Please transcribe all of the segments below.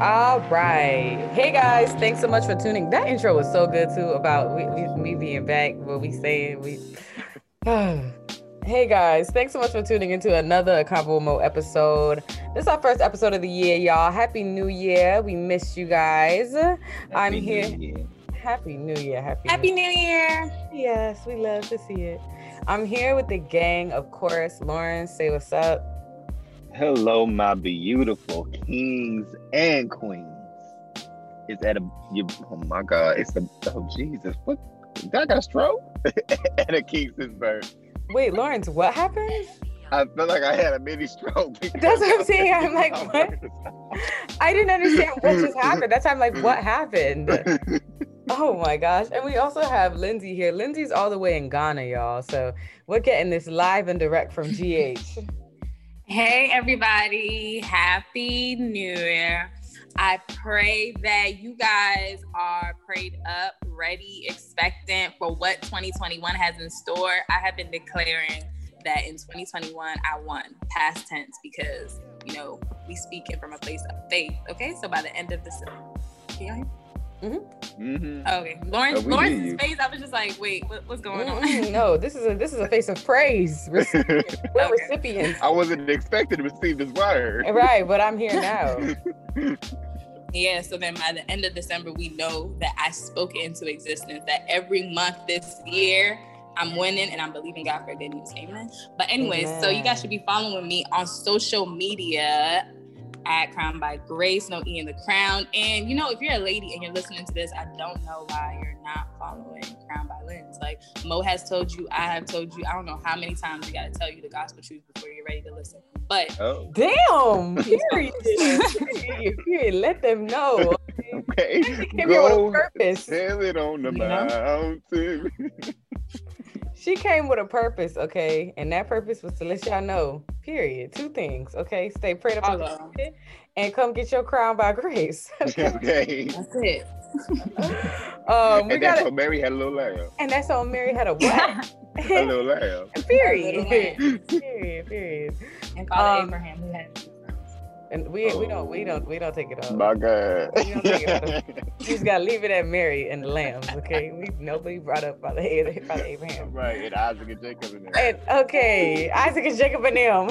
All right. Hey guys, thanks so much for tuning. That intro was so good too about we, we, me being back. What we saying? We. hey guys, thanks so much for tuning into another Convo Mo episode. This is our first episode of the year, y'all. Happy New Year. We missed you guys. Happy I'm here. New Happy New Year. Happy. Happy New Year. Yes, we love to see it. I'm here with the gang, of course. Lauren, say what's up. Hello, my beautiful kings and queens. It's at a you, oh my god, it's the oh Jesus, what that got a stroke at a Kingston's Wait, Lawrence, what happened? I feel like I had a mini stroke. That's what I'm saying. I'm like, what? I didn't understand what just happened. That's why I'm like, what happened? Oh my gosh. And we also have Lindsay here. Lindsay's all the way in Ghana, y'all. So we're getting this live and direct from GH. Hey, everybody. Happy New Year. I pray that you guys are prayed up, ready, expectant for what 2021 has in store. I have been declaring that in 2021 I won, past tense, because, you know, we speaking from a place of faith. Okay, so by the end of this, can you hear Mm-hmm. Mm-hmm. Okay, Lawrence. Oh, Lawrence's face. I was just like, wait, what, what's going mm-hmm. on? no, this is a this is a face of praise. We're okay. recipients. I wasn't expecting to receive this word. Right, but I'm here now. yeah. So then, by the end of December, we know that I spoke into existence. That every month this year. I'm winning and I'm believing God for good news. Amen. But anyways, Amen. so you guys should be following me on social media at Crown by Grace, no E in the crown. And you know, if you're a lady and you're listening to this, I don't know why you're not following Crown by Lens. Like Mo has told you, I have told you, I don't know how many times we gotta tell you the gospel truth before you're ready to listen. But oh. damn, period. period, period. Let them know. Okay. Go purpose. Tell it on the you mountain. she came with a purpose, okay? And that purpose was to let y'all know, period. Two things, okay? Stay prayed up and come get your crown by grace. okay. That's it. um, and that's what Mary had a little lamb. And that's how Mary had a what? a little lamb. period. period. Period. And Father um, Abraham had and we oh. we don't we don't we don't take it off. My God. We don't take it off. You just gotta leave it at Mary and the lambs, okay? We nobody brought up by the by the Abraham. Right, and Isaac and Jacob and them. And, okay, Isaac and Jacob and them.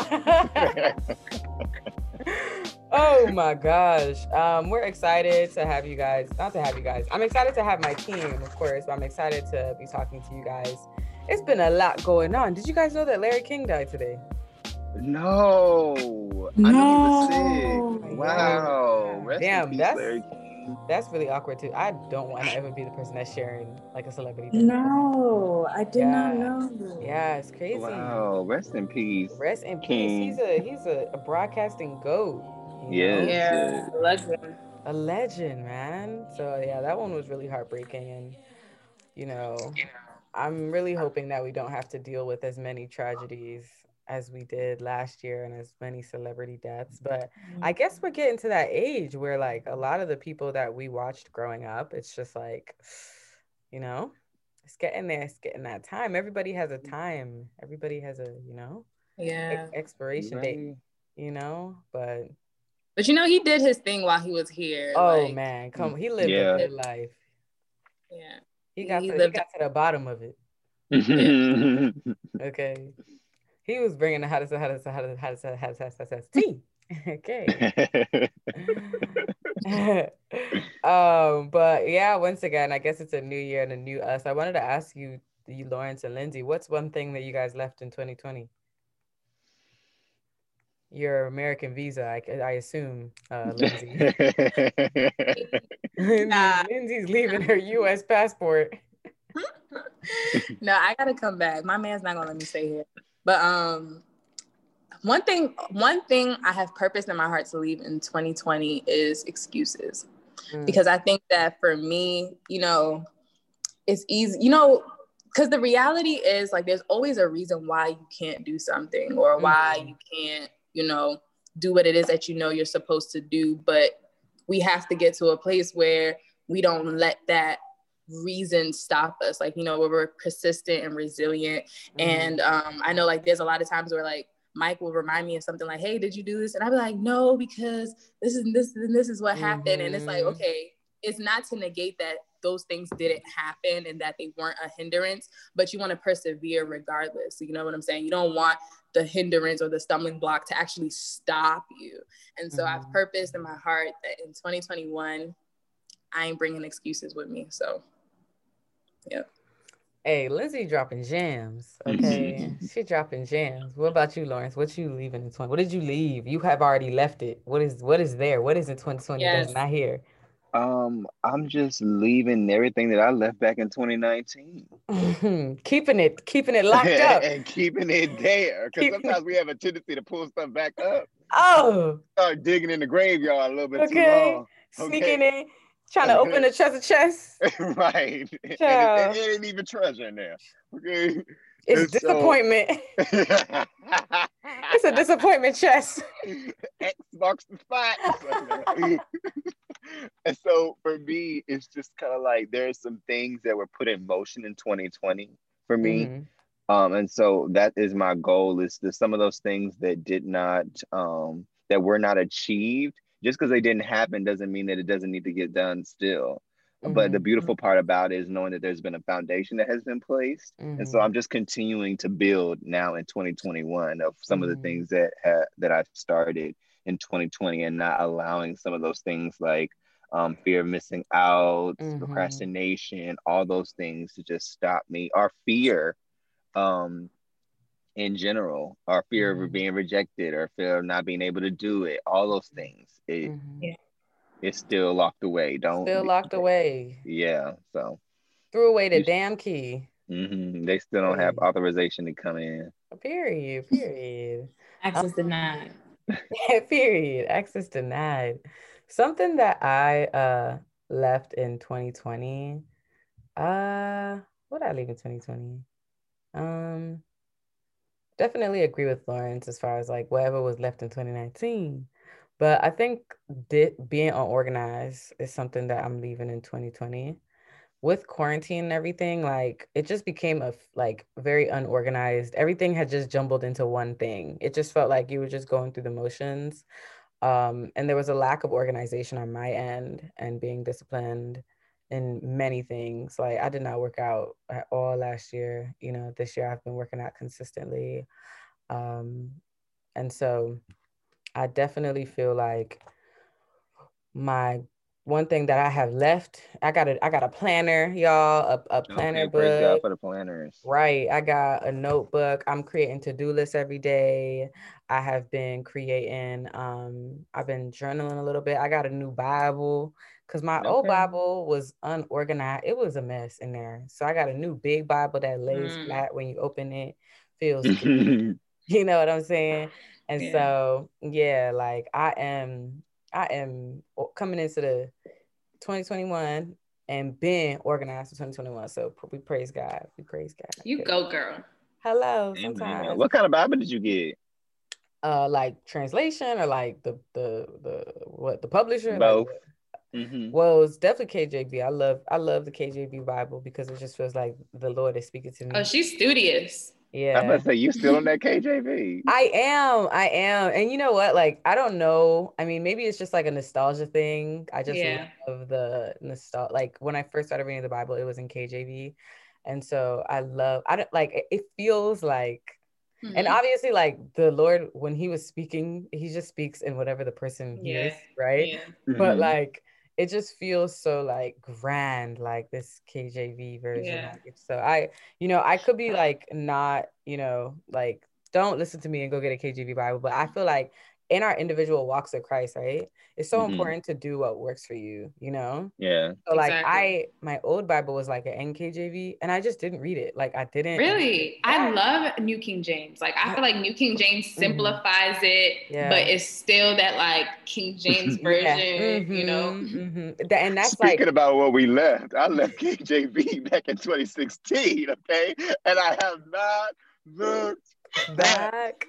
oh my gosh. Um, we're excited to have you guys, not to have you guys. I'm excited to have my team, of course, but I'm excited to be talking to you guys. It's been a lot going on. Did you guys know that Larry King died today? No. No. I know he was sick. Wow. Rest Damn, that's that's really awkward too. I don't want to ever be the person that's sharing like a celebrity. No, I did yeah. not know. Yeah, it's crazy. Wow. Rest in peace. Rest in King. peace. He's a he's a, a broadcasting goat. Yes. Yeah. A legend. A legend, man. So yeah, that one was really heartbreaking and you know, I'm really hoping that we don't have to deal with as many tragedies as we did last year and as many celebrity deaths. But I mm-hmm. guess we're getting to that age where like a lot of the people that we watched growing up, it's just like, you know, it's getting there, it's getting that time. Everybody has a time. Everybody has a, you know, yeah, expiration right. date, you know, but but you know, he did his thing while he was here. Oh like, man, come he lived yeah. a good life. Yeah. He got, he, to, he got to the bottom of it. okay. He was bringing the hottest, hottest, hottest, hottest, hottest, hottest, hottest tea. okay. um, but yeah, once again, I guess it's a new year and a new us. I wanted to ask you, you Lawrence and Lindsay, what's one thing that you guys left in 2020? Your American visa, I, I assume, uh, Lindsay. Lindsay. Lindsay's leaving her U.S. passport. no, I gotta come back. My man's not gonna let me stay here. But um, one thing, one thing I have purpose in my heart to leave in 2020 is excuses, mm. because I think that for me, you know, it's easy, you know, because the reality is like there's always a reason why you can't do something or why mm. you can't, you know, do what it is that you know you're supposed to do, but we have to get to a place where we don't let that reasons stop us like you know where we're persistent and resilient mm. and um i know like there's a lot of times where like Mike will remind me of something like, "Hey, did you do this?" And I'd be like, "No, because this is this and this is what happened." Mm-hmm. And it's like, mm-hmm. okay, it's not to negate that those things didn't happen and that they weren't a hindrance, but you want to persevere regardless. You know what I'm saying? You don't want the hindrance or the stumbling block to actually stop you. And so mm-hmm. I've purposed in my heart that in 2021, I ain't bringing excuses with me. So, yep. Hey, Lindsay dropping jams. Okay, she dropping jams. What about you, Lawrence? What you leaving in twenty? What did you leave? You have already left it. What is what is there? What is in twenty twenty yes. that's not here? Um, I'm just leaving everything that I left back in 2019. keeping it, keeping it locked up, and keeping it there. Because sometimes we have a tendency to pull stuff back up. Oh, start digging in the graveyard a little bit okay. too long. Okay. Sneaking in, trying to open the treasure chest. right. And it, it, it, ain't even treasure in there. Okay. It's and disappointment. So... it's a disappointment chest. X marks the spot. and so for me, it's just kind of like there's some things that were put in motion in 2020 for me. Mm-hmm. Um, and so that is my goal is that some of those things that did not um that were not achieved, just because they didn't happen doesn't mean that it doesn't need to get done still. Mm-hmm. But the mm-hmm. beautiful part about it is knowing that there's been a foundation that has been placed. Mm-hmm. And so mm-hmm. I'm just continuing to build now in 2021 of some mm-hmm. of the mm-hmm. things that ha- that I've started in 2020 and not allowing some of those things like um, fear of missing out, procrastination, all those things to just stop me, or fear um, in general, our fear of being rejected, or fear of not being able to do it, all those things. It, yeah it's still locked away. Don't still locked away. Yeah. So threw away the damn key. Mm-hmm. They still don't have authorization to come in. Period. Period. Access um, denied. period. Access denied. Something that I uh left in 2020. Uh what did I leave in 2020? Um definitely agree with Lawrence as far as like whatever was left in 2019. But I think di- being unorganized is something that I'm leaving in 2020. With quarantine and everything, like it just became a like very unorganized. Everything had just jumbled into one thing. It just felt like you were just going through the motions. Um, and there was a lack of organization on my end and being disciplined in many things. Like I did not work out at all last year. You know, this year I've been working out consistently. Um, and so I definitely feel like my one thing that I have left, I got a I got a planner, y'all, a, a planner okay, book. God for the planners. Right. I got a notebook. I'm creating to-do lists every day. I have been creating, um, I've been journaling a little bit. I got a new Bible because my okay. old Bible was unorganized. It was a mess in there. So I got a new big Bible that lays mm. flat when you open it, feels you know what I'm saying? And yeah. so, yeah, like I am, I am coming into the 2021 and been organized for 2021. So we praise God. We praise God. You go, girl. Hello. Sometimes. What kind of Bible did you get? Uh, like translation or like the the the what the publisher? Both. Like, Mm-hmm. Well, it's definitely KJV. I love I love the KJV Bible because it just feels like the Lord is speaking to me. Oh, she's studious. Yeah. I'm gonna say you still on that KJV. I am. I am. And you know what? Like, I don't know. I mean, maybe it's just like a nostalgia thing. I just yeah. love the nostalgia. Like when I first started reading the Bible, it was in KJV. And so I love, I don't like it feels like mm-hmm. and obviously like the Lord, when he was speaking, he just speaks in whatever the person yeah. hears, right? Yeah. Mm-hmm. But like it just feels so like grand, like this KJV version. Yeah. So I, you know, I could be like not, you know, like don't listen to me and go get a KJV Bible, but I feel like in our individual walks of Christ, right? It's so mm-hmm. important to do what works for you, you know? Yeah. So like exactly. I my old Bible was like an NKJV and I just didn't read it. Like I didn't Really? I love New King James. Like I feel like New King James mm-hmm. simplifies mm-hmm. it, yeah. but it's still that like King James version, yeah. mm-hmm. you know? Mm-hmm. And that's Speaking like about what we left, I left KJV back in 2016, okay? And I have not looked back.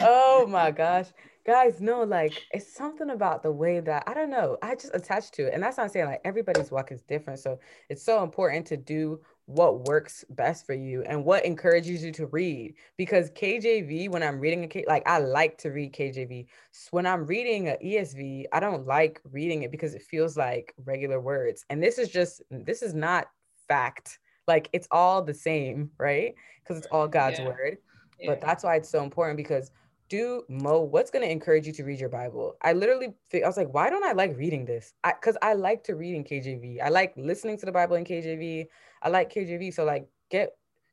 oh my gosh guys no like it's something about the way that i don't know i just attach to it and that's not saying like everybody's walk is different so it's so important to do what works best for you and what encourages you to read because KJV when I'm reading a K like I like to read KJV so when I'm reading a ESV I don't like reading it because it feels like regular words and this is just this is not fact like it's all the same right because it's all God's yeah. word yeah. but that's why it's so important because do Mo, what's going to encourage you to read your Bible? I literally, I was like, why don't I like reading this? Because I, I, like to read in KJV. I like listening to the Bible in KJV. I like KJV. So like, get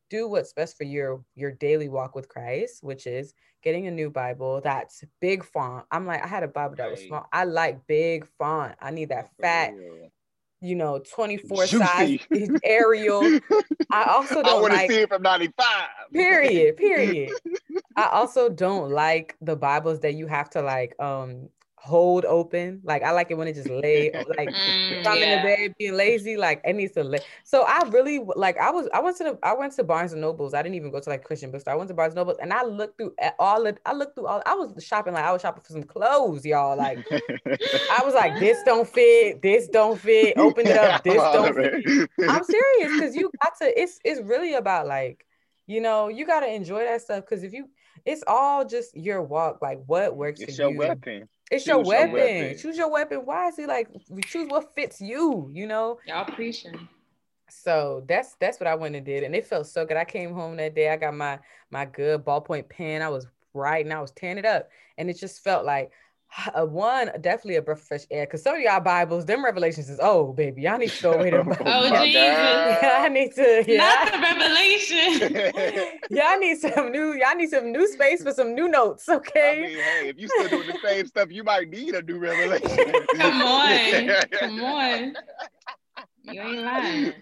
do what's best for your your daily walk with Christ, which is getting a new Bible that's big font. I'm like, I had a Bible that was small. I like big font. I need that fat you know, 24 size Arial. I also don't I want to like, see it from 95. Period. Period. I also don't like the Bibles that you have to like um hold open. Like I like it when it just lay like mm, I'm yeah. in the bed being lazy. Like it needs to lay. So I really like I was I went to the I went to Barnes and Nobles. I didn't even go to like Christian bookstore. I went to Barnes and Nobles and I looked through all of I looked through all I was shopping like I was shopping for some clothes, y'all. Like I was like, this don't fit, this don't fit, open it up, this don't fit. I'm serious because you got to it's it's really about like, you know, you gotta enjoy that stuff because if you it's all just your walk, like what works it's for your you. weapon. It's your weapon. weapon. Choose your weapon wisely. Like choose what fits you. You know. Y'all preaching. So that's that's what I went and did, and it felt so good. I came home that day. I got my my good ballpoint pen. I was writing. I was tearing it up, and it just felt like a one definitely a breath of fresh air because some of y'all Bibles, them revelations is oh baby, y'all need to go away them. oh Jesus, yeah, I need to. Yeah. Not the revelation. y'all need some new. Y'all need some new space for some new notes. Okay. I mean, hey, if you still doing the same stuff, you might need a new revelation. come on, come on. You ain't lying.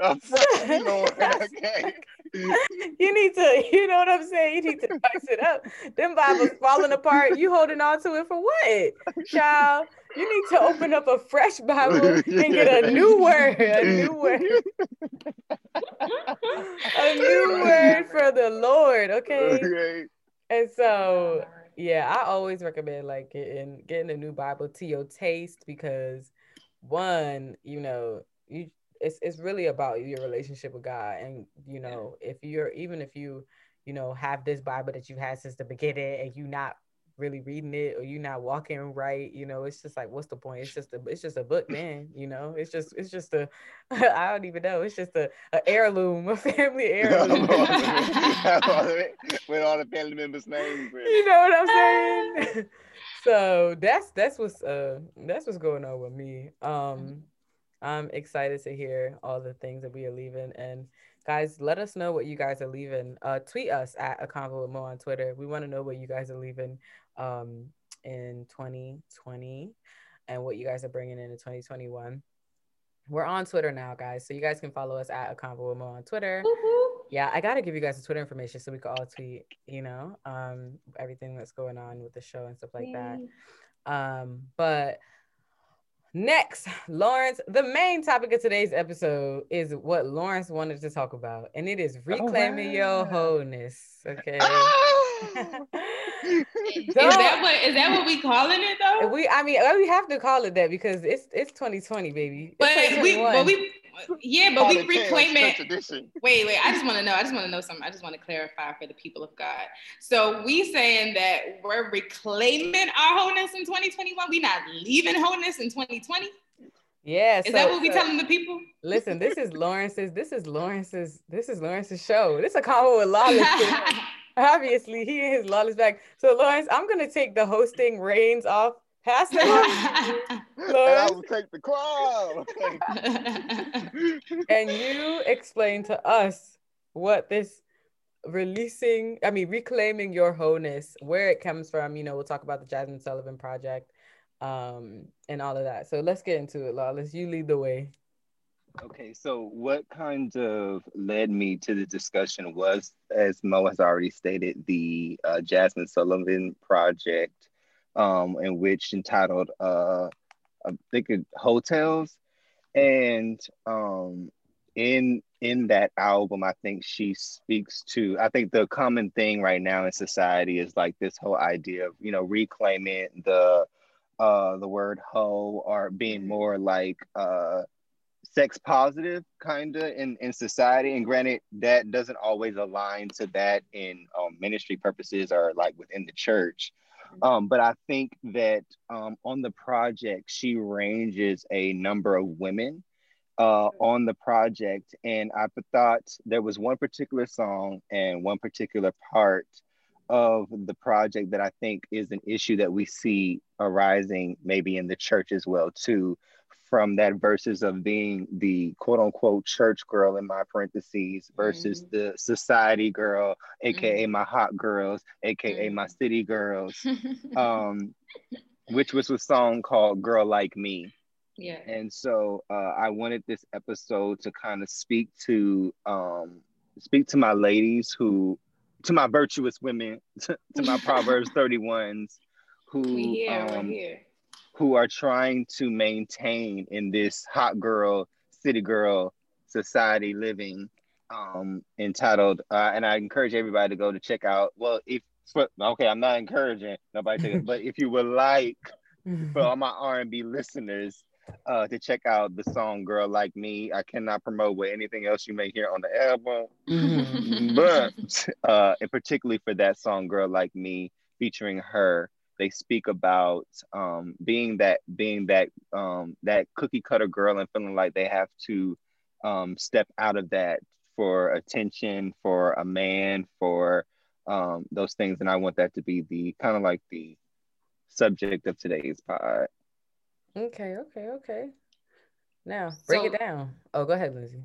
a fresh Lord, okay. you need to, you know what I'm saying? You need to spice it up. Them Bibles falling apart. You holding on to it for what? Child, you need to open up a fresh Bible and get a new word. A new word. a new word for the Lord. Okay. okay. And so yeah, I always recommend like getting getting a new Bible to your taste because one, you know, you it's it's really about your relationship with God. And you know, if you're even if you, you know, have this Bible that you've had since the beginning and you not really reading it or you not walking right, you know, it's just like what's the point? It's just a it's just a book, man. You know, it's just it's just a I don't even know. It's just a, a heirloom, a family heirloom. With all the family members' names. You know what I'm saying? so that's that's what's uh that's what's going on with me. Um I'm excited to hear all the things that we are leaving. And guys, let us know what you guys are leaving. Uh, tweet us at a convo with Mo on Twitter. We want to know what you guys are leaving um, in 2020 and what you guys are bringing in 2021. We're on Twitter now, guys. So you guys can follow us at a convo with Mo on Twitter. Yeah, I gotta give you guys the Twitter information so we can all tweet, you know, um, everything that's going on with the show and stuff like that. Um, but Next, Lawrence, the main topic of today's episode is what Lawrence wanted to talk about, and it is oh, reclaiming oh, your wholeness. Okay. Oh! is that what is that what we calling it though? We I mean we have to call it that because it's it's 2020, baby. It's but we but we yeah, but we reclaim it. Wait, wait. I just want to know. I just want to know something. I just want to clarify for the people of God. So we saying that we're reclaiming our wholeness in 2021. We not leaving wholeness in 2020. Yeah. Is so, that what we so, telling the people? Listen, this is Lawrence's. This is Lawrence's. This is Lawrence's show. This is a convo with Lawless. Obviously, he and his Lawless back. So Lawrence, I'm gonna take the hosting reins off Pass it on. and I will take the crown. and you explain to us what this releasing, I mean, reclaiming your wholeness, where it comes from. You know, we'll talk about the Jazmine Sullivan project um, and all of that. So let's get into it, Lawless. You lead the way. Okay, so what kind of led me to the discussion was, as Mo has already stated, the uh, Jazmine Sullivan project um, in which entitled uh, I think it, Heaux Tales, and um, in in that album, I think she speaks to. I think the common thing right now in society is like this whole idea of you know reclaiming the uh, the word hoe or being more like uh, sex positive kind of in, in society. And granted that doesn't always align to that in um, ministry purposes or like within the church um, but i think that um, on the project she ranges a number of women uh, on the project. And i thought there was one particular song and one particular part of the project that i think is an issue that we see arising maybe in the church as well too from that versus of being the quote unquote church girl in my parentheses versus mm-hmm. the society girl, aka mm-hmm. my hot girls, aka mm-hmm. my city girls, um, which was a song called Girl Like Me. Yeah. And so uh, I wanted this episode to kind of speak to um, speak to my ladies who to my virtuous women, to, to my Proverbs 31s who here, um, here who are trying to maintain in this hot girl, city girl society living um, entitled, uh, and I encourage everybody to go to check out. Well, if okay, I'm not encouraging nobody to, but if you would like for all my R&B listeners uh, to check out the song "Girl Like Me," I cannot promote with anything else you may hear on the album, mm-hmm. but uh, and particularly for that song "Girl Like Me" featuring H.E.R. they speak about um, being that being that um, that cookie cutter girl and feeling like they have to um, step out of that for attention for a man for um, those things. And i want that to be the kind of like the subject of today's pod. Okay okay okay. Now break so, it down. Oh go ahead lizzie.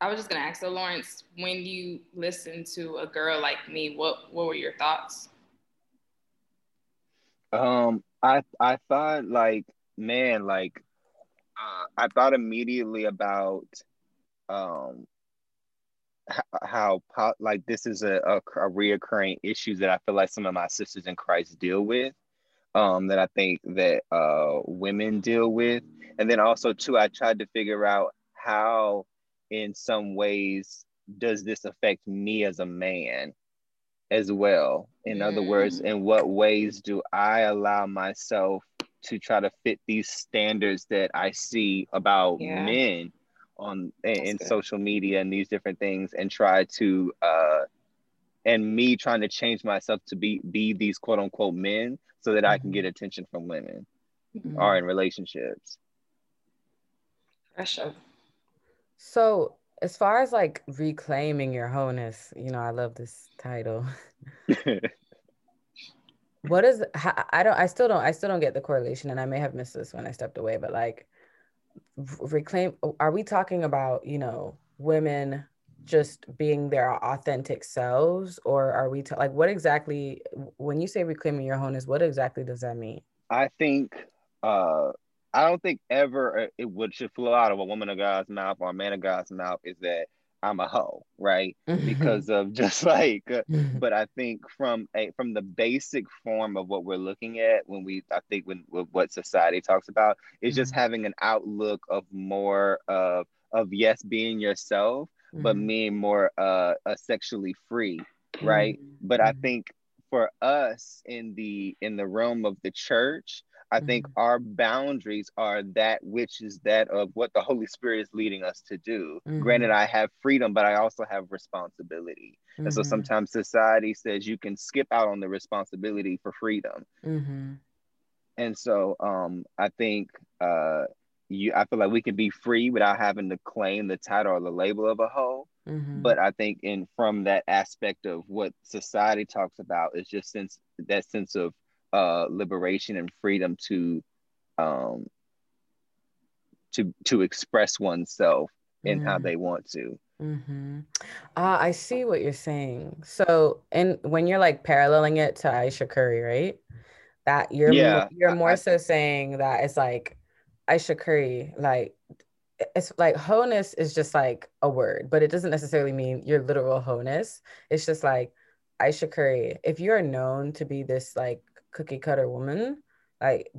I was just going to ask so lawrence when you listen to a girl like me what what were your thoughts um, I I thought like man, like uh, I thought immediately about um how, how like this is a, a, a reoccurring issue that I feel like some of my sisters in Christ deal with. Um, that I think that uh, women deal with, and then also too, I tried to figure out how, in some ways, does this affect me as a man, as well. In mm. other words, mm. in what ways do I allow myself to try to fit these standards that I see about yeah. men on in, social media and these different things and try to uh and me trying to change myself to be be these quote unquote men so that mm-hmm. I can get mm-hmm. attention from women mm-hmm. or in relationships. Pressure. So as far as like reclaiming your wholeness, you know, I love this title. what is I don't I still don't I still don't get the correlation and I may have missed this when I stepped away, but like reclaim are we talking about, you know, women just being their authentic selves or are we like what exactly when you say reclaiming your wholeness, what exactly does that mean? I think uh I don't think ever uh, it would should flow out of a woman of God's mouth or a man of God's mouth is that I'm a hoe, right? because of just like, uh, but I think from a from the basic form of what we're looking at when we, I think when what society talks about is just mm-hmm. having an outlook of more of of yes being yourself, but mm-hmm. being more uh, uh sexually free, right? But I think for us in the in the realm of the church I think mm-hmm. our boundaries are that which is that of what the Holy Spirit is leading us to do. Mm-hmm. Granted, I have freedom, but I also have responsibility. Mm-hmm. And so mm-hmm. sometimes society says you can skip out on the responsibility for freedom. Mm-hmm. And so um, I think uh, you, I feel like we can be free without having to claim the title or the label of a hoe. Mm-hmm. But I think in from that aspect of what society talks about is just sense that sense of uh, liberation and freedom to um, to to express oneself in mm. how they want to. Mm-hmm. Uh, I see what you're saying. So, and when you're like paralleling it to Ayesha Curry, right? That you're yeah, more, you're more I, so saying that it's like Ayesha Curry, like it's like wholeness is just like a word, but it doesn't necessarily mean your literal wholeness. It's just like Ayesha Curry. If you're known to be this like cookie cutter woman like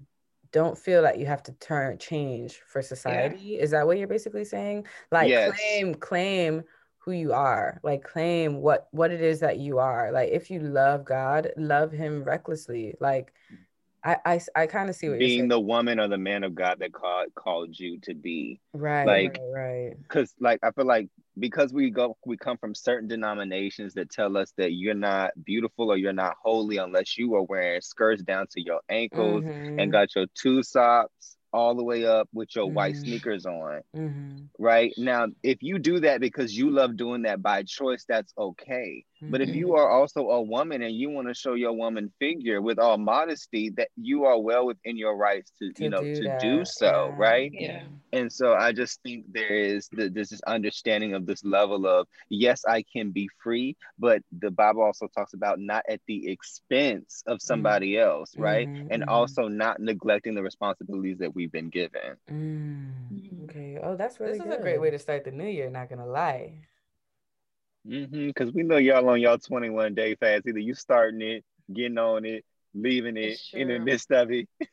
don't feel like you have to turn change for society yeah. is that what you're basically saying like yes. claim claim who you are like claim what what it is that you are like if you love god love him recklessly like I I, I kind of see what being the woman or the man of God that called called you to be. right, like- right, right. Because like I feel like because we go we come from certain denominations that tell us that you're not beautiful or you're not holy unless you are wearing skirts down to your ankles Mhm, and got your two socks all the way up with your white Mhm. sneakers on. mhm, right now if you do that because you love doing that by choice that's okay but if mhm. you are also a woman and you want to show your woman figure with all modesty that you are well within your rights to, To you know do to that, do so yeah. right Yeah. and so i just think there is the, there's this understanding of this level of yes i can be free but the bible also talks about not at the expense of somebody else right Mhm, and mhm. also not neglecting the responsibilities that we've been given Mm, Mhm. okay. Oh, that's really This This is a great way to start the new year. Not gonna lie. Mm-hmm. Because we know y'all on y'all 21 day fast. Either you starting it, getting on it, leaving it in the midst of it.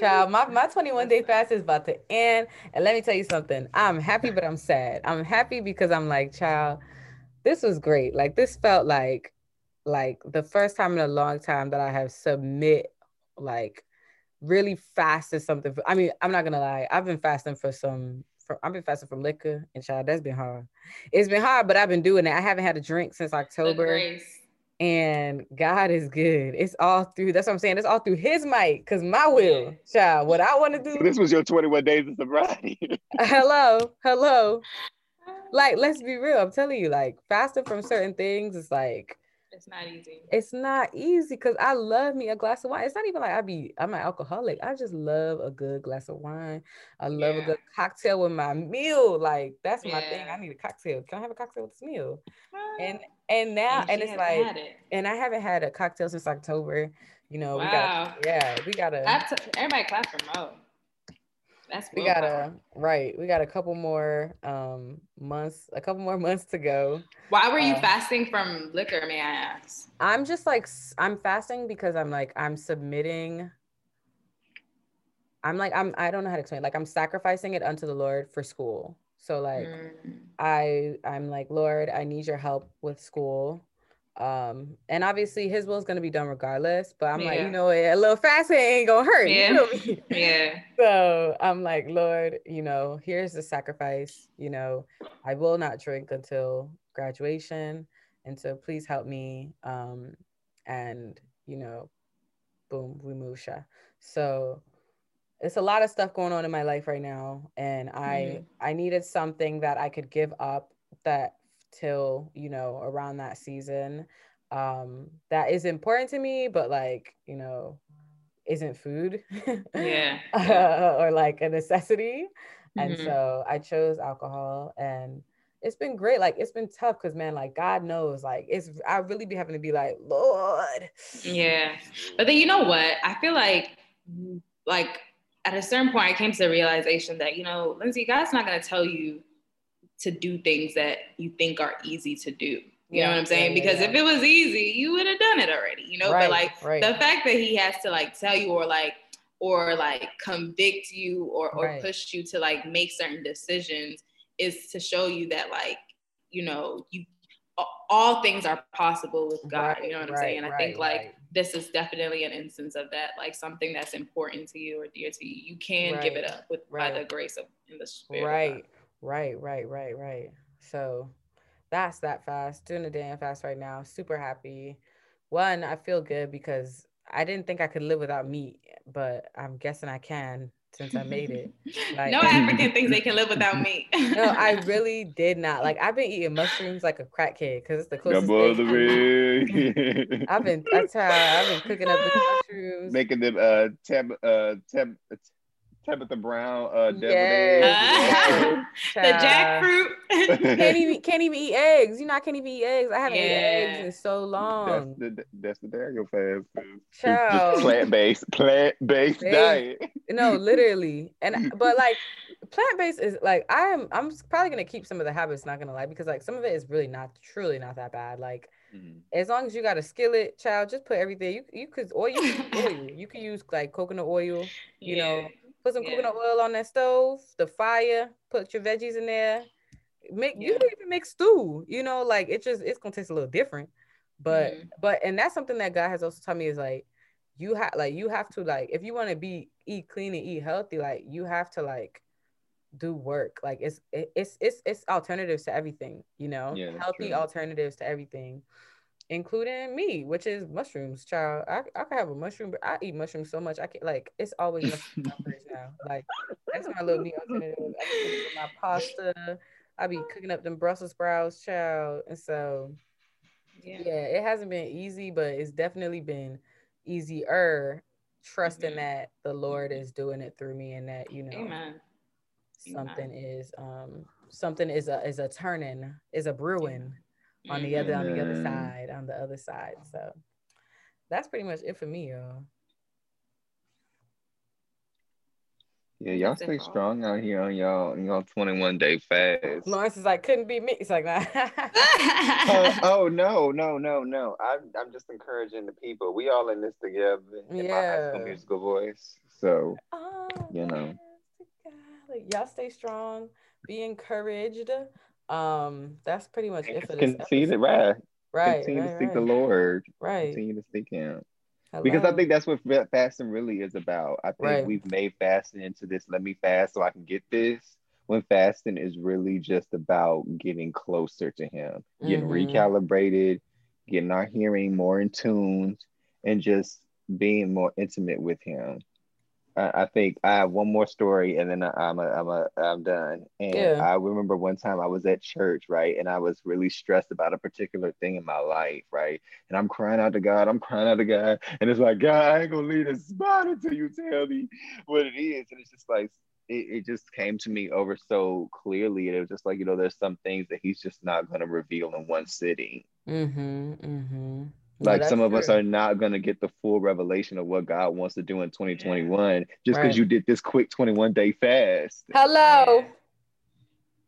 Child, my, my 21 day fast is about to end. And let me tell you something. I'm happy, but I'm sad. I'm happy because I'm like, child, this was great. Like this felt like like the first time in a long time that I have submit like really fasted something. I mean, I'm not gonna lie, I've been fasting for some for, I've been fasting from liquor and child, that's been hard. It's been hard, but I've been doing it. I haven't had a drink since October grace. and God is good. It's all through. That's what I'm saying. It's all through His might, cause my will, child. What I want to do. This was your 21 days of sobriety. hello, hello. Like, let's be real. I'm telling you, like, fasting from certain things is like It's not easy. it's not easy because I love me a glass of wine. It's not even like I be I'm an alcoholic. I just love a good glass of wine. I love a good cocktail with my meal. Like that's my thing. I need a cocktail. Can I have a cocktail with this meal? And Well, and now and and it's like it. and I haven't had a cocktail since October. You know, we Wow. got yeah, we gotta to- everybody clap for Mo. That's we got a right. We got a couple more um months, a couple more months to go. Why were you uh, fasting from liquor, may I ask? I'm just like I'm fasting because I'm like I'm submitting. I'm like I'm I don't know how to explain. Like I'm sacrificing it unto the Lord for school. So like Mm. I I'm like Lord, I need your help with school. Um and obviously his will is going to be done regardless, but I'm like, you know, a little fasting ain't going to hurt. Yeah. You me? Yeah. So I'm like, Lord, you know, here's the sacrifice. You know, I will not drink until graduation. And so please help me. Um, and, you know, boom, we move Sha. So it's a lot of stuff going on in my life right now. And I I needed something that I could give up that till, you know, around that season. Um, that is important to me, but like, you know, isn't food. Yeah. uh, or like a necessity. And Mhm. so I chose alcohol and it's been great. Like it's been tough because man, like God knows, like it's I really be having to be like, Lord. Yeah. But then you know what? I feel like like at a certain point I came to the realization that, you know, Lindsay, God's not gonna tell you to do things that you think are easy to do. You know what I'm saying? yeah, because yeah. if it was easy, you would have done it already, you know? Right, But like right. the fact that he has to like tell you or like or like convict you or or Right. push you to like make certain decisions is to show you that like, you know, you all things are possible with God. you know what I'm saying? And I think like this is definitely an instance of that, like something that's important to you or dear to you. You can give it up with by the grace of in the spirit. Right, right, right, right, right. So that's that fast. Doing the damn fast right now. Super happy. One, I feel good because I didn't think I could live without meat, but I'm guessing I can since I made it. Like- no African thinks they can live without meat. No, I really did not. Like I've been eating mushrooms like a crack kid because it's the closest thing. the. I've been that's how I've been cooking up the mushrooms. Making them uh Tab uh Tab Tabitha Brown uh deviled Yes. the jackfruit. can't even can't even eat eggs. You know I can't even eat eggs. I haven't eaten eggs Yeah. in so That's long. the that's the Daniel fast. food. Child. Just plant based, plant based Based. diet. No, literally. And but like plant based is like I am I'm probably gonna keep some of the habits, not gonna lie, because like some of it is really not truly not that bad. Like Mhm. as long as you got a skillet, child, just put everything. You you could or you can oil. You can use like coconut oil. You know, put some Yeah. coconut oil on that stove, the fire. Put your veggies in there. Make you Yeah. can even make stew. You know, like it just it's gonna taste a little different. But Mhm. but and that's something that God has also taught me is like you have like you have to like if you want to be eat clean and eat healthy, like you have to like do work. Like it's it's it's it's alternatives to everything, you know, Yeah, healthy true. alternatives to everything, including me, which is mushrooms. Child, I I could have a mushroom, but I eat mushrooms so much I can like it's always mushrooms in my fridge now. Like that's my little meat alternative. I be cooking up my pasta. I be cooking up them Brussels sprouts, child, and so Yeah. yeah, it hasn't been easy, but it's definitely been easier trusting Mhm. that the Lord is doing it through me and that, you know, Amen. something is um something is a is a turning, is a brewing on the other on the other side, on the other side. So that's pretty much it for me, y'all. Yeah, y'all stay strong out here on y'all y'all 21 day fast. Lawrence is like, couldn't be me. It's like, nah. oh, oh no, no, no, no. I'm I'm just encouraging the people. We all in this together in my high school Yeah. musical voice. So Oh, You know. Like, y'all stay strong, be encouraged. Um, that's pretty much it for this continue to right. Right, Continue right, to seek the. Lord. Right. Continue to seek him. Because I think that's what fasting really is about. I think Right. we've made fasting into this let me fast so I can get this. When fasting is really just about getting closer to him, getting Mhm. recalibrated, getting our hearing more in tune, and just being more intimate with him. I, think I have one more story, and then I'm a, I'm a, I'm done. And Yeah. I remember one time I was at church, right, and I was really stressed about a particular thing in my life, right, and I'm crying out to God, I'm crying out to God, and it's like God, I ain't gonna leave this spot until you tell me what it is, and it's just like it, it just came to me over so clearly, and it was just like you know, there's some things that He's just not gonna reveal in one sitting. Mm-hmm. Mm-hmm. Like some of us are not gonna get the full revelation of what God wants to do in 2021 just because Right. you did this quick 21 day fast. Hello.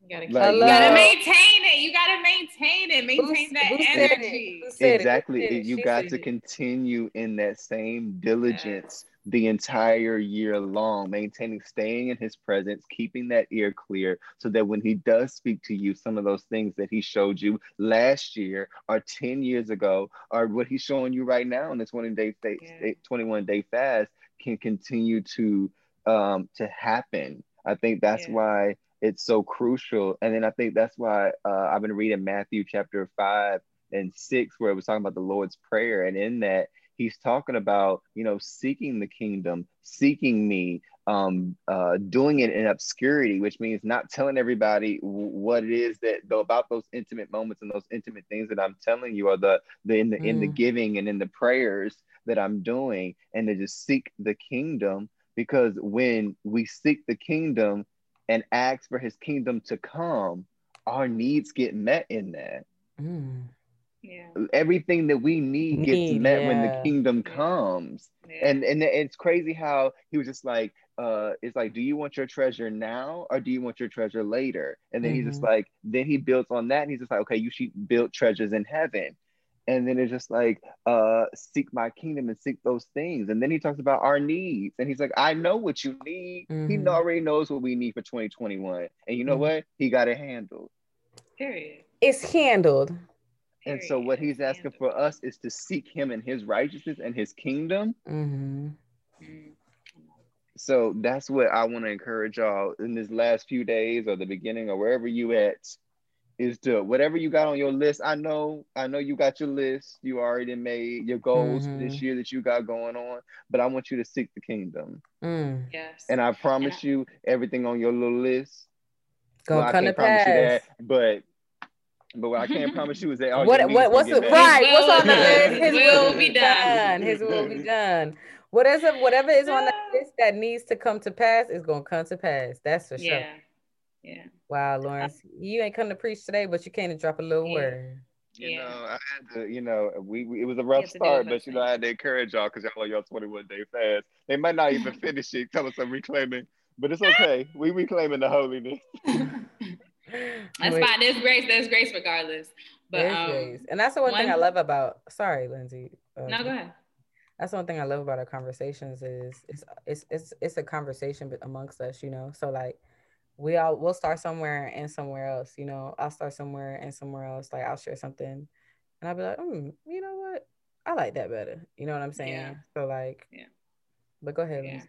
You gotta, Like, you gotta maintain it. You gotta maintain it. Maintain Who- that who energy. Who said it? Exactly. said it? You She got to it. continue in that same diligence the entire year long, maintaining, staying in his presence, keeping that ear clear so that when he does speak to you, some of those things that he showed you last year or 10 years ago, or what he's showing you right now in this 20 day, fa- Yeah. 21 day fast can continue to, um, to happen. I think that's Yeah. why it's so crucial. And then I think that's why uh, I've been reading Matthew chapter five and six, where it was talking about the Lord's Prayer. And in that, he's talking about, you know, seeking the kingdom, seeking me, um, uh, doing it in obscurity, which means not telling everybody what it is that though about those intimate moments and those intimate things that I'm telling you, are the the in the in the Mm. giving and in the prayers that I'm doing, and to just seek the kingdom. Because when we seek the kingdom and ask for his kingdom to come, our needs get met in that Mm. Yeah. everything that we need gets Need, met when the kingdom comes yeah. and and it's crazy how he was just like uh it's like do you want your treasure now or do you want your treasure later and then he's just Mhm. like then he builds on that and he's just like okay you should build treasures in heaven and then it's just like uh seek my kingdom and seek those things and then he talks about our needs and he's like i know what you need he Mhm. already knows what we need for 2021 and you know Mhm. what he got it handled Period. It's handled. and so what he's asking for us is to seek him and his righteousness and his kingdom. Mm-hmm. Mm. So that's what I want to encourage y'all in this last few days or the beginning or wherever you at is to whatever you got on your list. I know, I know you got your list. You already made your goals for this year that you got going on, but I want you to seek the kingdom. Mm. Yes. And I promise you everything on your little list. Gonna well, I come to can't promise you that, but but what I can't promise you is that all What your what what's gonna the get right? His What's on the list? His His will will be be done. done. His will be done. Whatever whatever is on the list that needs to come to pass is gonna come to pass. That's for sure. Yeah. Yeah. Wow, Lawrence, you ain't come to preach today, but you came to drop a little Yeah. word. You Yeah. know, I had to, you know, we, we it was a rough start, but you know, I had to encourage y'all because y'all on your 21 day fast. They might not even finish it, tell us I'm reclaiming, but it's okay. We reclaiming the holiness. That's fine. There's grace. There's grace regardless. But there's um, ways. And that's the one, thing I love about sorry, Lindsay. uh, no, go ahead. that's one thing I love about our conversations is it's it's it's it's a conversation be- amongst us, you know. So like we all we'll start somewhere and somewhere else, you know. I'll start somewhere and somewhere else. Like I'll share something, and I'll be like, mm, you know what? I like that better. You know what I'm saying? Yeah. So like, Yeah. But go ahead, Yeah.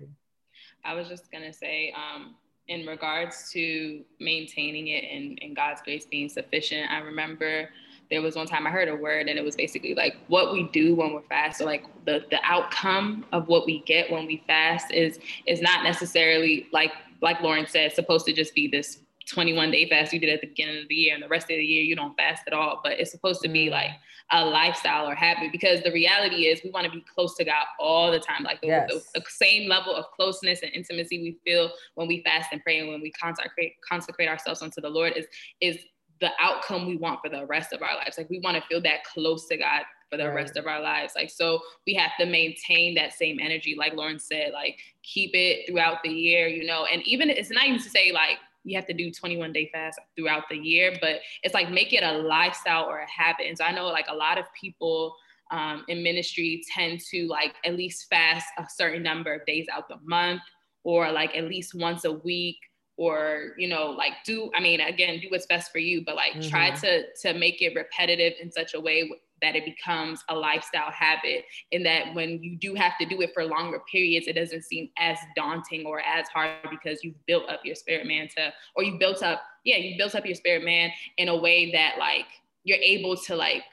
I was just gonna say, um, in regards to maintaining it and, and God's grace being sufficient, I remember there was one time I heard a word and it was basically like what we do when we're fast, or like the the outcome of what we get when we fast is is not necessarily like like Lauren said, supposed to just be this 21 day fast you did at the beginning of the year and the rest of the year you don't fast at all. But it's supposed to be Mm. like a lifestyle or habit because the reality is we want to be close to God all the time. Like the, Yes. the, the same level of closeness and intimacy we feel when we fast and pray and when we consecrate consecrate ourselves unto the Lord is is the outcome we want for the rest of our lives. Like we want to feel that close to God for the Right. rest of our lives. Like so we have to maintain that same energy, like Lauren said, like keep it throughout the year, you know, and even it's not even to say like you have to do 21 day fast throughout the year, but it's like make it a lifestyle or a habit. And so I know like a lot of people um, in ministry tend to like at least fast a certain number of days out the month or like at least once a week or you know like do i mean again do what's best for you but like try Mhm. to to make it repetitive in such a way that it becomes a lifestyle habit and that when you do have to do it for longer periods it doesn't seem as daunting or as hard because you've built up your spirit man to or you built up yeah you built up your spirit man in a way that like you're able to like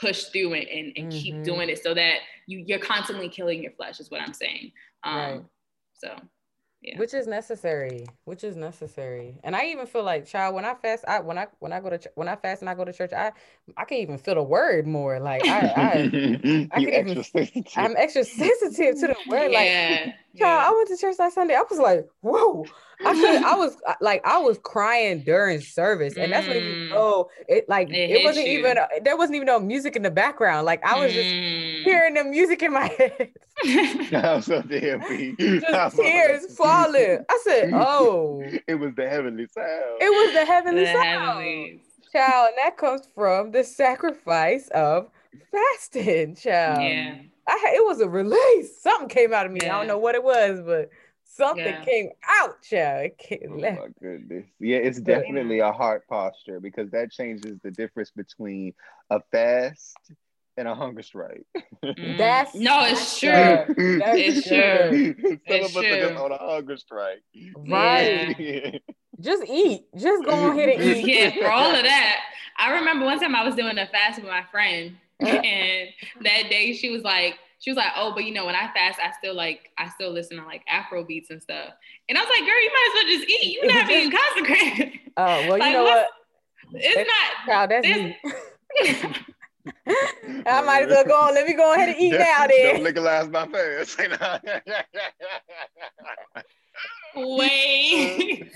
push through it and, and keep Mhm. doing it so that you you're constantly killing your flesh is what i'm saying um Right. so yeah Which is necessary. Which is necessary. And I even feel like, child, when I fast, I when I when I go to ch- when I fast and I go to church, I I can even feel the word more. Like I I you I could even-. I'm extra sensitive to the word. Like yeah, I went to church last Sunday. I was like, whoa. I could I was like I was crying during service. And that's when you Mm. know it like It it, wasn't you. even there wasn't even no music in the background. Like I was just Mm. hearing the music in my head. I'm so damn weak. just tears falling. I said, Oh, It was the heavenly sound. it was the heavenly The sound. heavenlies. Child, and that comes from the sacrifice of fasting, child. Yeah. I had, it was a release. Something came out of me. I don't know what it was, but something Yeah. came out, child. It came Oh left. my goodness. Yeah, it's definitely a heart posture because that changes the difference between a fast and a hunger strike. Mm. That's- no, it's true. that's That's It's good. true. Some It's of us are just on a hunger strike. Right. Yeah. Just eat. Just go on here and eat. yeah, for all of that. I remember one time I was doing a fast with my friend, and that day she was like, she was like, oh, but you know, when I fast, I still like, I still listen to like Afro beats and stuff. And I was like, girl, you might as well just eat. You're not being consecrated. Oh, well, you know what? It's That- not. Child, that's This- me. I might as well go on. Let me go ahead and eat Don't- now then. Don't then. legalize my fast. Wait.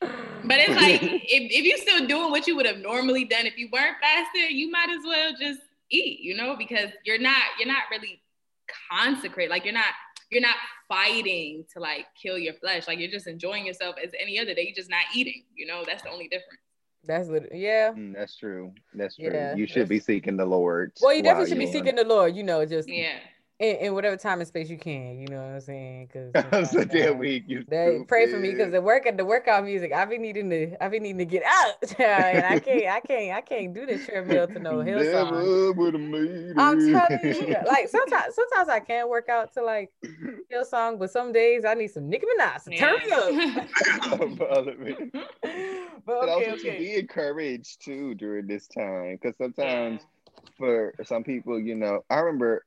But it's like if, if you're still doing what you would have normally done if you weren't fasting, you might as well just eat, you know, because you're not you're not really consecrate. Like you're not you're not fighting to like kill your flesh. Like you're just enjoying yourself as any other day. You're just not eating. You know, that's the only difference. That's literally, yeah. Mm, that's true. That's true. Yeah, you should be seeking the Lord. Well, you definitely should be seeking the Lord, you know, just Yeah. In, in whatever time and space you can. You know what I'm saying? Because I'm so damn weak. You They pray for me because the work the workout music, I've been needing to I've been needing to get out. and I can't I can't I can't do this treadmill to no Hillsong. Never would have made I'm telling you, like sometimes sometimes I can work out to like Hillsong, but some days I need some Nicki Minaj. So turn me up. Parliament. but But okay, also to be encouraged too during this time, because sometimes for some people, you know, I remember n-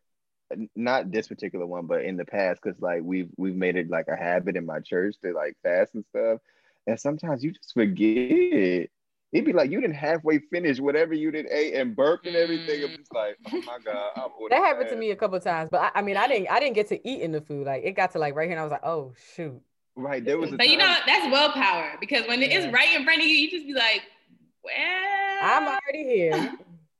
not this particular one, but in the past, because like we've we've made it like a habit in my church to like fast and stuff, and sometimes you just forget. It'd be like you didn't halfway finish whatever you did ate and burp and everything. I'm just like, oh my god, That a happened to me a couple of times, but I, I mean, I didn't, I didn't get to eat in the food. Like it got to like right here, and I was like, oh shoot. Right, there was a But you know, that's willpower because when it Yeah. is right in front of you, you just be like, well, I'm already here.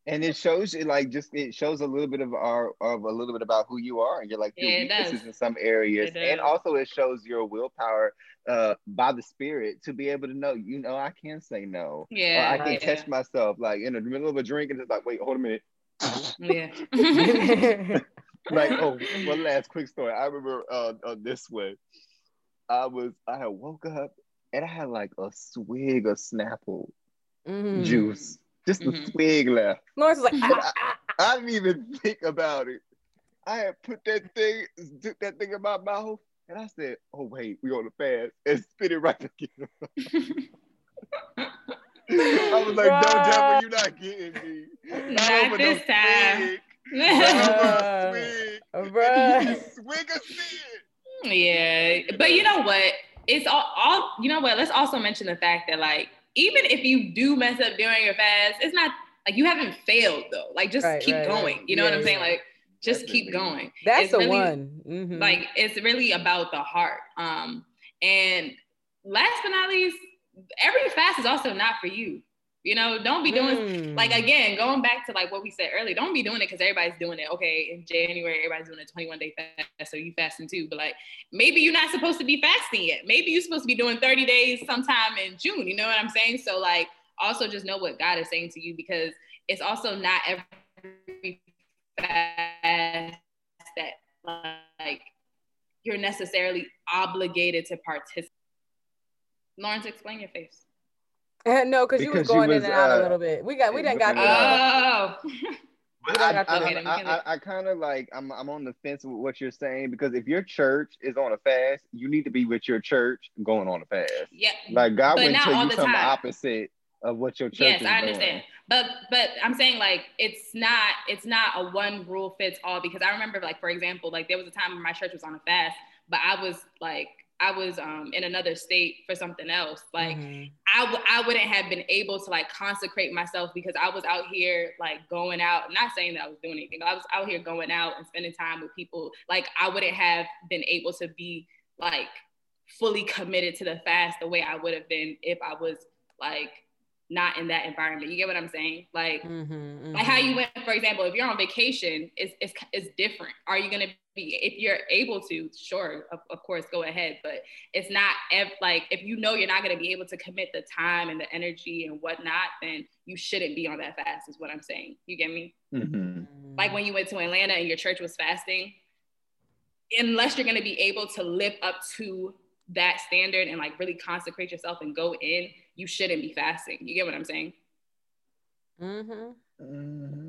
And it shows you like just it shows a little bit of our of a little bit about who you are and you're like your Yeah, weaknesses in some areas. And also it shows your willpower uh by the spirit to be able to know you know i can say no. Or yeah, i can yeah, catch myself like in the middle of a drink and just like wait hold a minute. Yeah. like oh one last quick story. I remember uh, uh this way i was i had woke up and i had like a swig of snapple Mhm. juice just a Mhm. swig left Lawrence was like, But ah, ah, ah. I didn't even think about it. I had put that thing, took that thing in my mouth, and I said, "Oh wait, we on the fast," and spit it right back in. I was like, "No, Devil, you're not getting me. Not, Not this no time." swig. Not over a Bruh. swig. Bruh. Swig a spit. Yeah, but you know what? It's all, all. You know what? Let's also mention the fact that like even if you do mess up during your fast, it's not like you haven't failed though. Like just Right, keep right, going. right. You know Yeah, what I'm saying? Like just keep going. That's It's the really- one. Mhm. Like it's really about the heart. Um, and last but not least, every fast is also not for you. You know, don't be doing Mm. like again, going back to like what we said earlier, don't be doing it because everybody's doing it. Okay, in January, everybody's doing a 21 day fast, so you fasting too. But like maybe you're not supposed to be fasting yet. Maybe you're supposed to be doing 30 days sometime in June. You know what I'm saying? So like also just know what God is saying to you because it's also not every fast that like you're necessarily obligated to participate. Lawrence, explain your face. No, because you was Because she going in and out a uh, little bit. We got we done got Yeah. there. Oh, We I, don't have to I. I, I, I, kind of like I'm I'm on the fence with what you're saying because if your church is on a fast, you need to be with your church going on a fast. yeah. Like God But wouldn't tell you the something opposite of what your church Yes, is I doing. understand. But but I'm saying like it's not it's not a one rule fits all because I remember like for example like there was a time when my church was on a fast, but I was like I was um in another state for something else. Like Mhm. I w- I wouldn't have been able to like consecrate myself because I was out here like going out. Not saying that I was doing anything, but I was out here going out and spending time with people. Like I wouldn't have been able to be like fully committed to the fast the way I would have been if I was like not in that environment. You get what I'm saying? Like Mhm, like how you went, for example, if you're on vacation, it's, it's, it's different. Are you going to be, if you're able to, sure, of, of course, go ahead. But it's not ev- like, if you know you're not going to be able to commit the time and the energy and whatnot, then you shouldn't be on that fast, is what I'm saying. You get me? Mhm. Like when you went to Atlanta and your church was fasting, unless you're going to be able to live up to that standard and like really consecrate yourself and go in, you shouldn't be fasting. You get what I'm saying? Mhm. Mhm.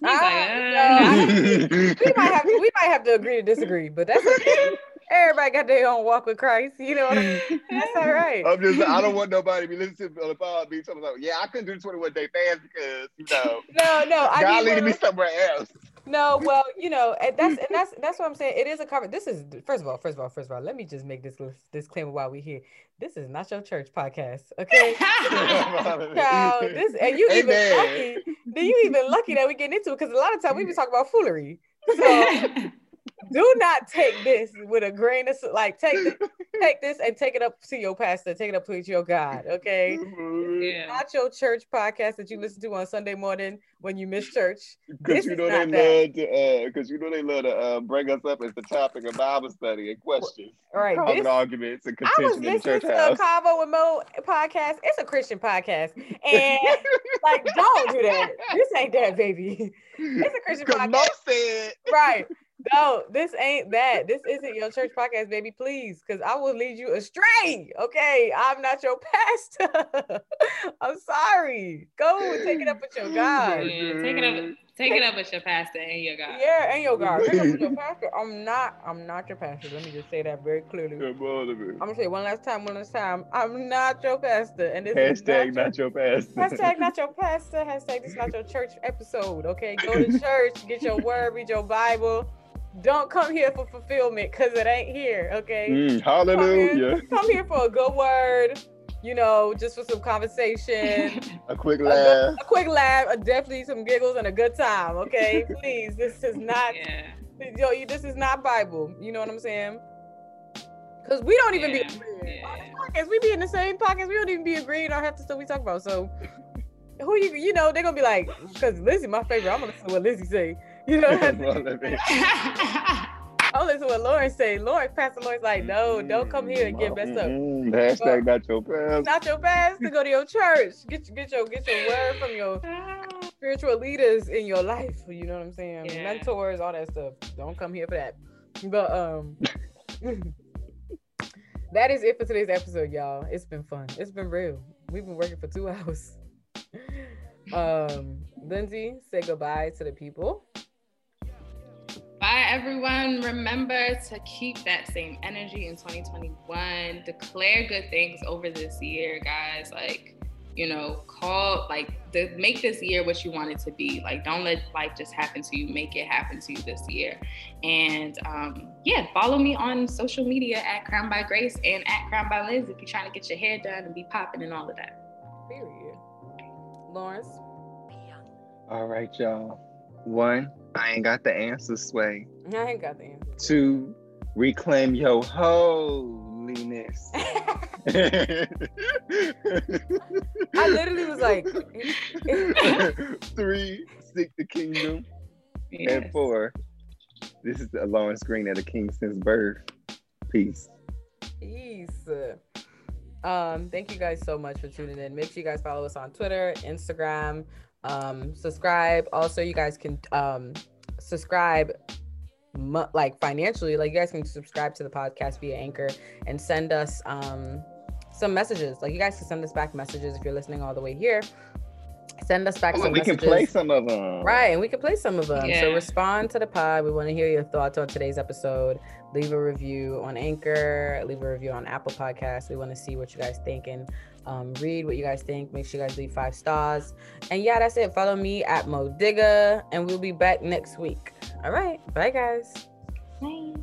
He's Ah, uh, I- we might have to we might have to agree to disagree, but that's okay. Everybody got their own walk with Christ. You know what I mean? That's all right. I'm just I don't want nobody to be listening to the pod be something like, yeah, I couldn't do the 21 day fast because you know No, no, I God mean, leading me somewhere else. No, well, you know, and that's and that's that's what I'm saying. It is a cover. This is first of all, first of all, first of all, let me just make this lis- disclaimer while we're here. This is not your church podcast, okay? Child, this and you even lucky. Then you even lucky that we get into it because a lot of time we be talking about foolery. So do not take this with a grain of s- like take this, take this and take it up to your pastor, take it up to your God, okay? yeah. Not your church podcast that you listen to on Sunday morning when you miss church. Because This you know they love to, because you know they love to uh, bring us up as the topic of Bible study and questions, All right, causing this, arguments and I was contention in the listening church to a house. Convo with Moe podcast. It's a Christian podcast, and like, don't do that. This ain't that, baby. It's a Christian Because podcast. Moe said, right. No, this ain't that. This isn't your church podcast, baby. Please, because I will lead you astray. Okay, I'm not your pastor. I'm sorry. Go take it up with your God. Yeah, take it up, take it up with your pastor and your God. Yeah, and your God. Take it up with your pastor. I'm not. I'm not your pastor. Let me just say that very clearly. I'm gonna say it one last time. One last time. I'm not your pastor, and this is hashtag not your pastor. Hashtag not your pastor. Hashtag this is not your church episode. Okay, go to church, get your word, read your Bible. Don't come here for fulfillment because it ain't here. Okay, Mm, hallelujah. come here for a good word. You know, just for some conversation, A quick a, good- laugh. a quick laugh, uh, definitely some giggles and a good time. Okay, please. This is not yeah. yo. You, this is not Bible. You know what I'm saying? Because we don't even Yeah, be agreeing. yeah. This podcast, we be in the same podcast. We don't even be agreeing on half the stuff we talk about. So who you you know they're gonna be like because Lizzie my favorite. I'm gonna listen to what Lizzie say. You know, what I'm gonna listen to what Lauren say. Lauren, Pastor Lauren's like, no, don't come here and get messed up. Mm, hashtag not your pastor. Not your pastor. Go to your church. Get get your get your word from your spiritual leaders in your life. You know what I'm saying? Yeah. Mentors, all that stuff. Don't come here for that. But um that is it for today's episode, y'all. It's been fun. It's been real. We've been working for two hours. Um Lindsay, say goodbye to the people. Bye, everyone. Remember to keep that same energy in 2021. Declare good things over this year, guys. Like, you know, call, like, to make this year what you want it to be. Like, don't let life just happen to you. Make it happen to you this year. And um, yeah, follow me on social media at Crown by Grace and at Crown by Liz if you're trying to get your hair done and be popping and all of that. Period. Lawrence. All right, y'all. One, I ain't got the answer, Sway. I ain't got the answer. Two, reclaim your holiness. I literally was like, Three, seek the kingdom. Yes. And four, this is the Lawrence Green at the king since birth. Peace. Peace. Um, thank you guys so much for tuning in. Make sure you guys follow us on Twitter, Instagram, um, subscribe. Also, you guys can um subscribe mu- like financially, like you guys can subscribe to the podcast via Anchor and send us um some messages. Like you guys can send us back messages if you're listening all the way here. Send us back Oh, some we can play some of them. Right, and we can play some of them. So respond to the pod. We want to hear your thoughts on today's episode. Leave a review on Anchor. Leave a review on Apple Podcasts. We want to see what you guys think and um, read what you guys think. Make sure you guys leave five stars. And yeah, that's it. Follow me at Moe Digga, and we'll be back next week. All right, bye guys. Bye.